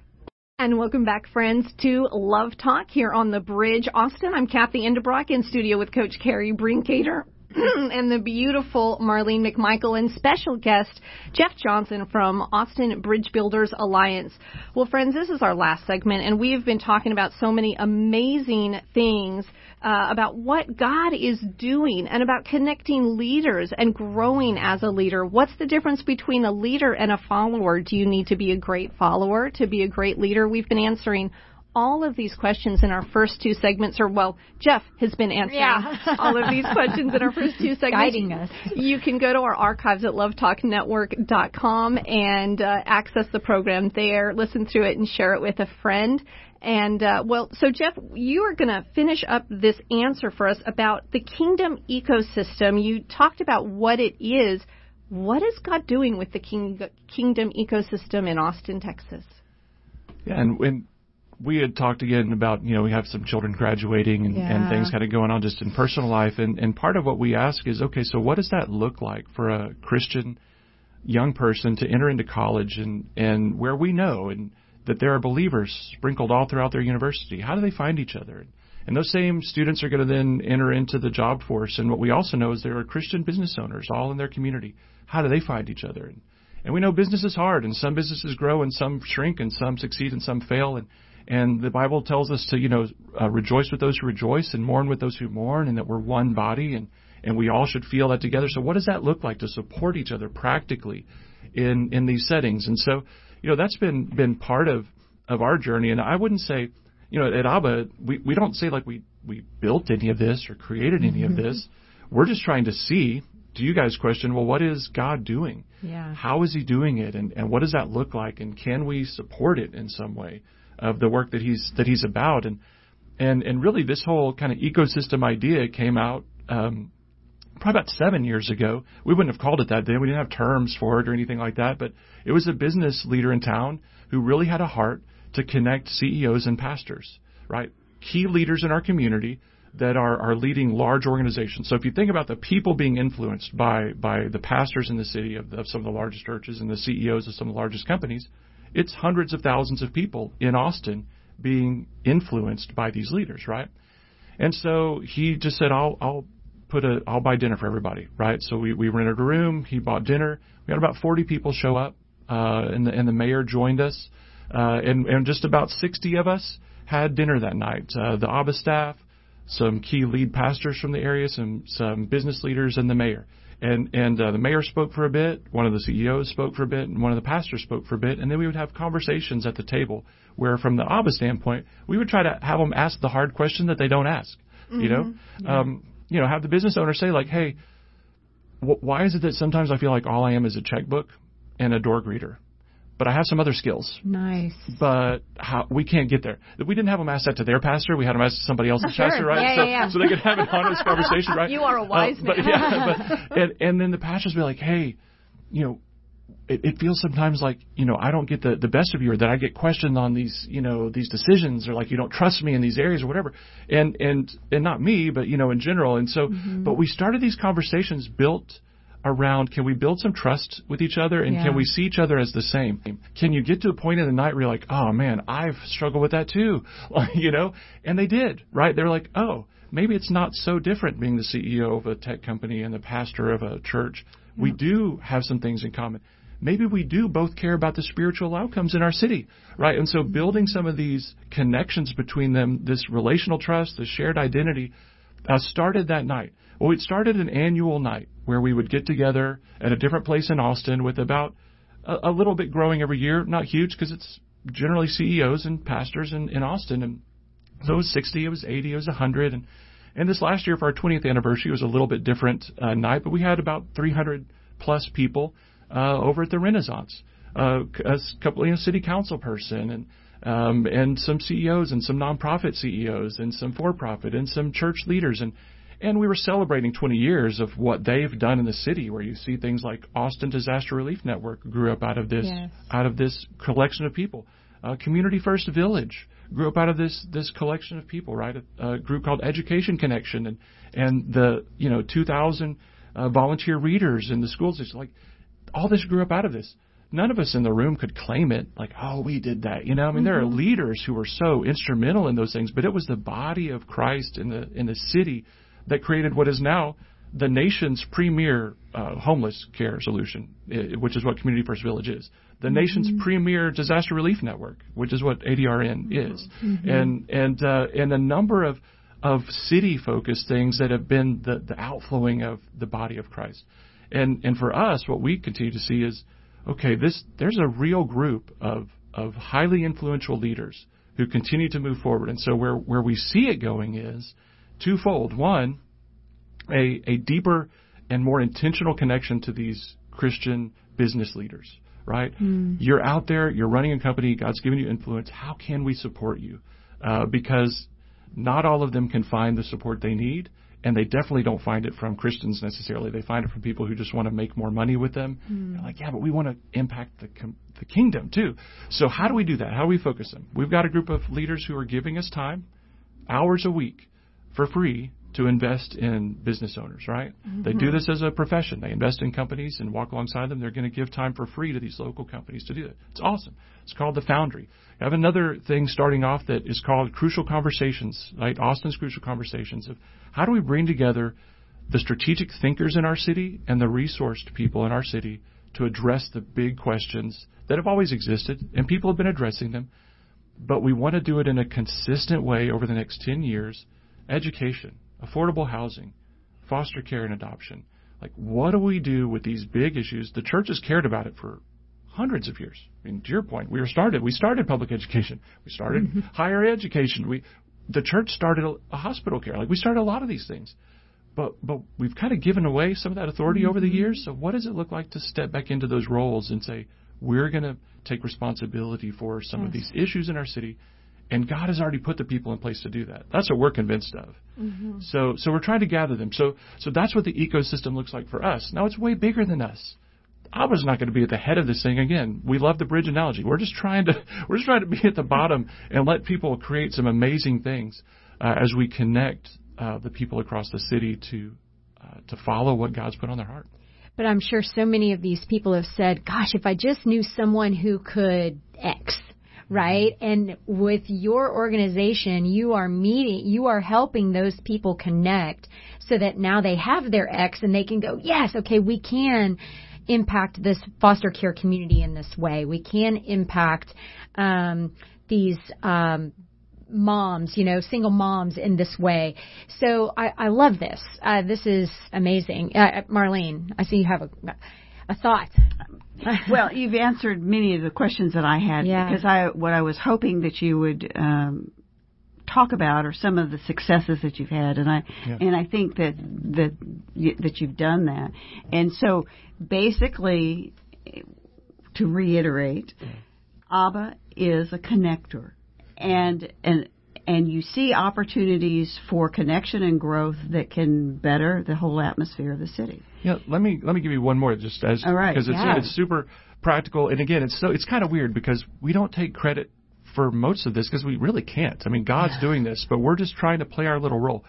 And welcome back, friends, to Love Talk here on the Bridge, Austin. I'm Kathy Endebrock in studio with Coach Carrie Brinkater. and the beautiful Marlene McMichael and special guest Jeff Johnson from Austin Bridge Builders Alliance. Well, friends, this is our last segment, and we have been talking about so many amazing things uh, about what God is doing and about connecting leaders and growing as a leader. What's the difference between a leader and a follower? Do you need to be a great follower to be a great leader? We've been answering all of these questions in our first two segments, or well, Jeff has been answering Yeah. all of these questions in our first two segments. Guiding us. You can go to our archives at lovetalknetwork.com and uh, access the program there, listen through it, and share it with a friend. And uh, well, so Jeff, you are going to finish up this answer for us about the kingdom ecosystem. You talked about what it is. What is God doing with the king, kingdom ecosystem in Austin, Texas? Yeah, and when we had talked again about, you know, we have some children graduating and, and things kind of going on just in personal life. And, and part of what we ask is, okay, so what does that look like for a Christian young person to enter into college and, and where we know and that there are believers sprinkled all throughout their university? How do they find each other? And those same students are going to then enter into the job force. And what we also know is there are Christian business owners all in their community. How do they find each other? And, and we know business is hard, and some businesses grow, and some shrink, and some succeed, and some fail. And and the Bible tells us to, you know, uh, rejoice with those who rejoice and mourn with those who mourn, and that we're one body, and and we all should feel that together. So, what does that look like to support each other practically in in these settings? And so, you know, that's been been part of of our journey. And I wouldn't say, you know, at ABBA, we we don't say like we we built any of this or created any of this. We're just trying to see. Do you guys question? Well, what is God doing? Yeah. How is He doing it, and and what does that look like, and can we support it in some way? Of the work that he's that he's about and and and really this whole kind of ecosystem idea came out um, probably about seven years ago. We wouldn't have called it that then. We didn't have terms for it or anything like that. But it was a business leader in town who really had a heart to connect CEOs and pastors, right? Key leaders in our community that are, are leading large organizations. So if you think about the people being influenced by by the pastors in the city of, of some of the largest churches and the CEOs of some of the largest companies, it's hundreds of thousands of people in Austin being influenced by these leaders, right? And so he just said, "I'll I'll put a I'll buy dinner for everybody, right?" So we we rented a room. He bought dinner. We had about 40 people show up, uh, and the and the mayor joined us, uh, and and just about 60 of us had dinner that night. Uh, the ABBA staff, some key lead pastors from the area, some some business leaders, and the mayor. And and uh, the mayor spoke for a bit, one of the CEOs spoke for a bit, and one of the pastors spoke for a bit, and then we would have conversations at the table where, from the ABBA standpoint, we would try to have them ask the hard question that they don't ask. You know, um, you know, have the business owner say like, "Hey, wh- why is it that sometimes I feel like all I am is a checkbook and a door greeter, but I have some other skills, Nice. but how we can't get there. We didn't have them ask that to their pastor. We had them ask somebody else's Sure. pastor, right? Yeah, so, yeah, yeah. so they could have an honest conversation, right? You are a wise Uh, but, man. Yeah, but, and, and then the pastors be like, hey, you know, it, it feels sometimes like you know I don't get the the best of you, or that I get questioned on these you know these decisions, or like you don't trust me in these areas, or whatever. And and and not me, but you know in general. And so, Mm-hmm. but we started these conversations built around can we build some trust with each other and Yeah. can we see each other as the same? Can you get to a point in the night where you're like oh man i've struggled with that too you know? And they did right? They're like oh maybe it's not so different being the ceo of a tech company and the pastor of a church. We do have some things in common. Maybe we do both care about the spiritual outcomes in our city right? And so building some of these connections between them this relational trust this shared identity uh, started that night. Well, it started an annual night where we would get together at a different place in Austin with about a, a little bit growing every year, not huge because it's generally CEOs and pastors in, in Austin. And so it was 60, it was 80, it was 100. And, and this last year for our 20th anniversary was a little bit different uh, night, but we had about 300 plus people uh, over at the Renaissance. Uh, a couple, you know, city council person and um, and some CEOs and some nonprofit CEOs and some for-profit and some church leaders and and we were celebrating 20 years of what they've done in the city, where you see things like Austin Disaster Relief Network grew up out of this Yes. out of this collection of people. Uh, Community First Village grew up out of this this collection of people, right? A, a group called Education Connection, and and the you know 2,000 uh, volunteer readers in the schools. It's like all this grew up out of this. None of us in the room could claim it, like, oh, we did that. You know, I mean, there are leaders who were so instrumental in those things, but it was the body of Christ in the in the city that created what is now the nation's premier uh, homeless care solution, which is what Community First Village is. The nation's premier disaster relief network, which is what ADRN is, and and uh, and a number of of city focused things that have been the the outflowing of the body of Christ. And and for us, what we continue to see is, okay, this there's a real group of of highly influential leaders who continue to move forward. And so where where we see it going is twofold. One, a a deeper and more intentional connection to these Christian business leaders. Right? You're out there, you're running a company, God's given you influence. How can we support you? Uh, because not all of them can find the support they need, and they definitely don't find it from Christians necessarily. They find it from people who just want to make more money with them. They're like, yeah, but we want to impact the com- the kingdom too. So how do we do that? How do we focus them? We've got a group of leaders who are giving us time, hours a week, for free to invest in business owners. Right? Mm-hmm. They do this as a profession. They invest in companies and walk alongside them. They're going to give time for free to these local companies to do it. It's awesome. It's called the Foundry. I have another thing starting off that is called Crucial Conversations, right? Austin's Crucial Conversations of how do we bring together the strategic thinkers in our city and the resourced people in our city to address the big questions that have always existed and people have been addressing them, but we want to do it in a consistent way over the next 10 years. Education, affordable housing, foster care and adoption. Like, what do we do with these big issues? The church has cared about it for hundreds of years. I mean, to your point, we were started. We started public education. We started mm-hmm. higher education. We, the church started a, a hospital care. Like we started a lot of these things, but but we've kind of given away some of that authority over the mm-hmm. years. So what does it look like to step back into those roles and say we're going to take responsibility for some of these issues in our city? And God has already put the people in place to do that. That's what we're convinced of. So, so we're trying to gather them. So, so that's what the ecosystem looks like for us. Now it's way bigger than us. Abba's not going to be at the head of this thing again. We love the bridge analogy. We're just trying to we're just trying to be at the bottom and let people create some amazing things uh, as we connect uh, the people across the city to uh, to follow what God's put on their heart. But I'm sure so many of these people have said, gosh, if I just knew someone who could X, right? And with your organization, you are meeting, you are helping those people connect so that now they have their X and they can go, yes, okay, we can impact this foster care community in this way. We can impact um, these um, moms, you know, single moms in this way. So I, I love this. Uh, this is amazing. Uh, Marlene, I see you have a, a thought. well, you've answered many of the questions that I had Yeah. because I what I was hoping that you would um, talk about are some of the successes that you've had, and I Yeah. and I think that that y- that you've done that, and so basically, to reiterate, ABBA is a connector, and and and you see opportunities for connection and growth that can better the whole atmosphere of the city. Yeah, let me let me give you one more just as All right, because it's yeah. it's super practical and again it's so it's kind of weird because we don't take credit for most of this because we really can't. I mean, God's doing this, but we're just trying to play our little role.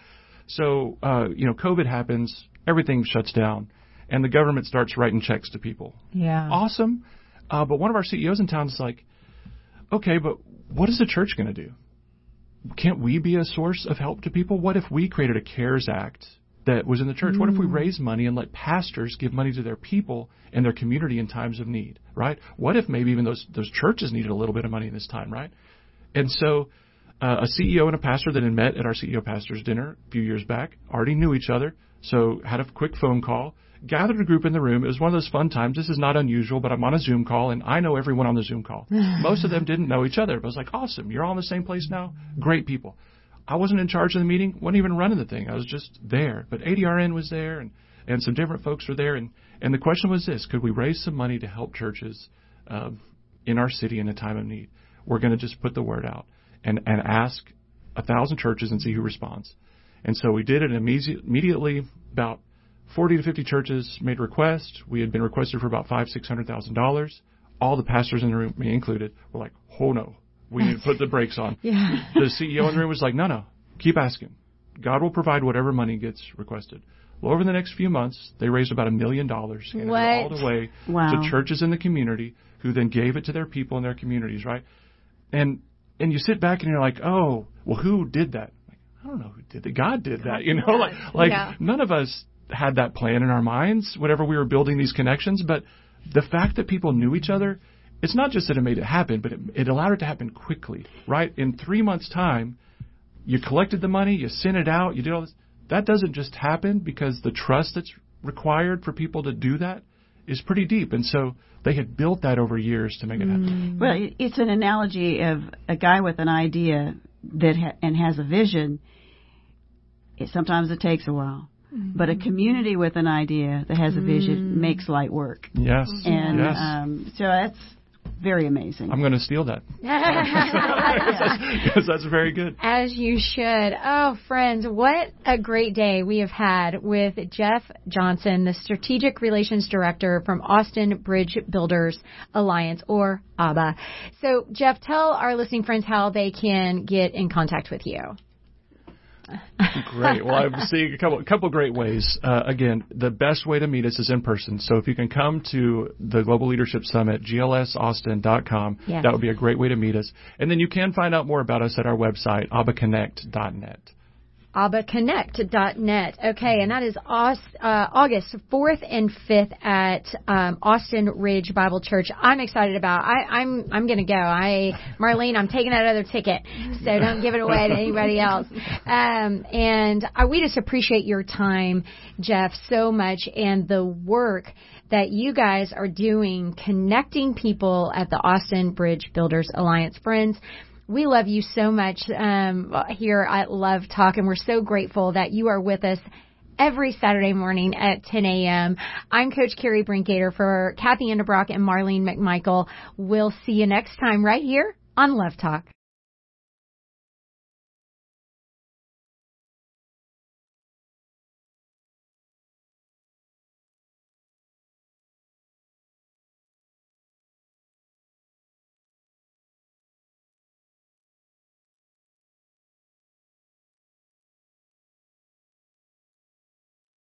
So, uh, you know, COVID happens, everything shuts down, and the government starts writing checks to people. Yeah. Awesome. Uh, but one of our CEOs in town is like, okay, but what is the church going to do? Can't we be a source of help to people? What if we created a CARES Act that was in the church? What if we mm. raised money and let pastors give money to their people and their community in times of need, right? What if maybe even those those churches needed a little bit of money in this time, right? And so uh, a CEO and a pastor that had met at our CEO pastors dinner a few years back already knew each other, so had a quick phone call gathered a group in the room. It was one of those fun times. This is not unusual, but I'm on a Zoom call and I know everyone on the Zoom call. Most of them didn't know each other, but I was like, awesome. You're all in the same place now. Great people. I wasn't in charge of the meeting, wasn't even running the thing. I was just there. But ADRN was there and, and some different folks were there. And, and the question was this, could we raise some money to help churches, um, in our city in a time of need? We're going to just put the word out and, and ask a thousand churches and see who responds. And so we did it immediate, immediately. About 40 to 50 churches made requests. We had been requested for about five, six hundred thousand dollars. All the pastors in the room, me included, were like, "Oh no, we need to put the brakes on." Yeah. The CEO in the room was like, "No, no, keep asking. God will provide whatever money gets requested." Well, over the next few months, they raised about a million dollars, and all the way Wow. to churches in the community who then gave it to their people in their communities, right? And and you sit back and you're like, oh, well, who did that? Like, I don't know who did that. God did that, you know. Like like Yeah. none of us had that plan in our minds whenever we were building these connections, but the fact that people knew each other, it's not just that it made it happen, but it, it allowed it to happen quickly, right? In three months' time, you collected the money, you sent it out, you did all this. That doesn't just happen because the trust that's required for people to do that is pretty deep. And so they had built that over years to make it happen. Mm. Well, it's an analogy of a guy with an idea that ha- and has a vision. It, sometimes it takes a while, mm-hmm. but a community with an idea that has a vision mm. makes light work, Yes. and yes. um, so that's very amazing. I'm going to steal that because that's very good. As you should. Oh, friends, what a great day we have had with Jeff Johnson, the Strategic Relations Director from Austin Bridge Builders Alliance, or ABBA. So, Jeff, tell our listening friends how they can get in contact with you. Great. Well, I'm seeing a couple, a couple great ways. Uh, again, the best way to meet us is in person. So if you can come to the Global Leadership Summit, glsaustin.com, Yes. that would be a great way to meet us. And then you can find out more about us at our website, abbaconnect.net. ABBAConnect.net. Okay, and that is uh, August 4th and 5th at um, Austin Ridge Bible Church. I'm excited about. I, I'm I'm going to go. I Marlene, I'm taking that other ticket, so don't give it away to anybody else. Um, and I, we just appreciate your time, Jeff, so much, and the work that you guys are doing connecting people at the Austin Bridge Builders Alliance. Friends, we love you so much um, here at Love Talk, and we're so grateful that you are with us every Saturday morning at 10 a.m. I'm Coach Carrie Brinkgater for Kathy Endebrock and Marlene McMichael. We'll see you next time right here on Love Talk.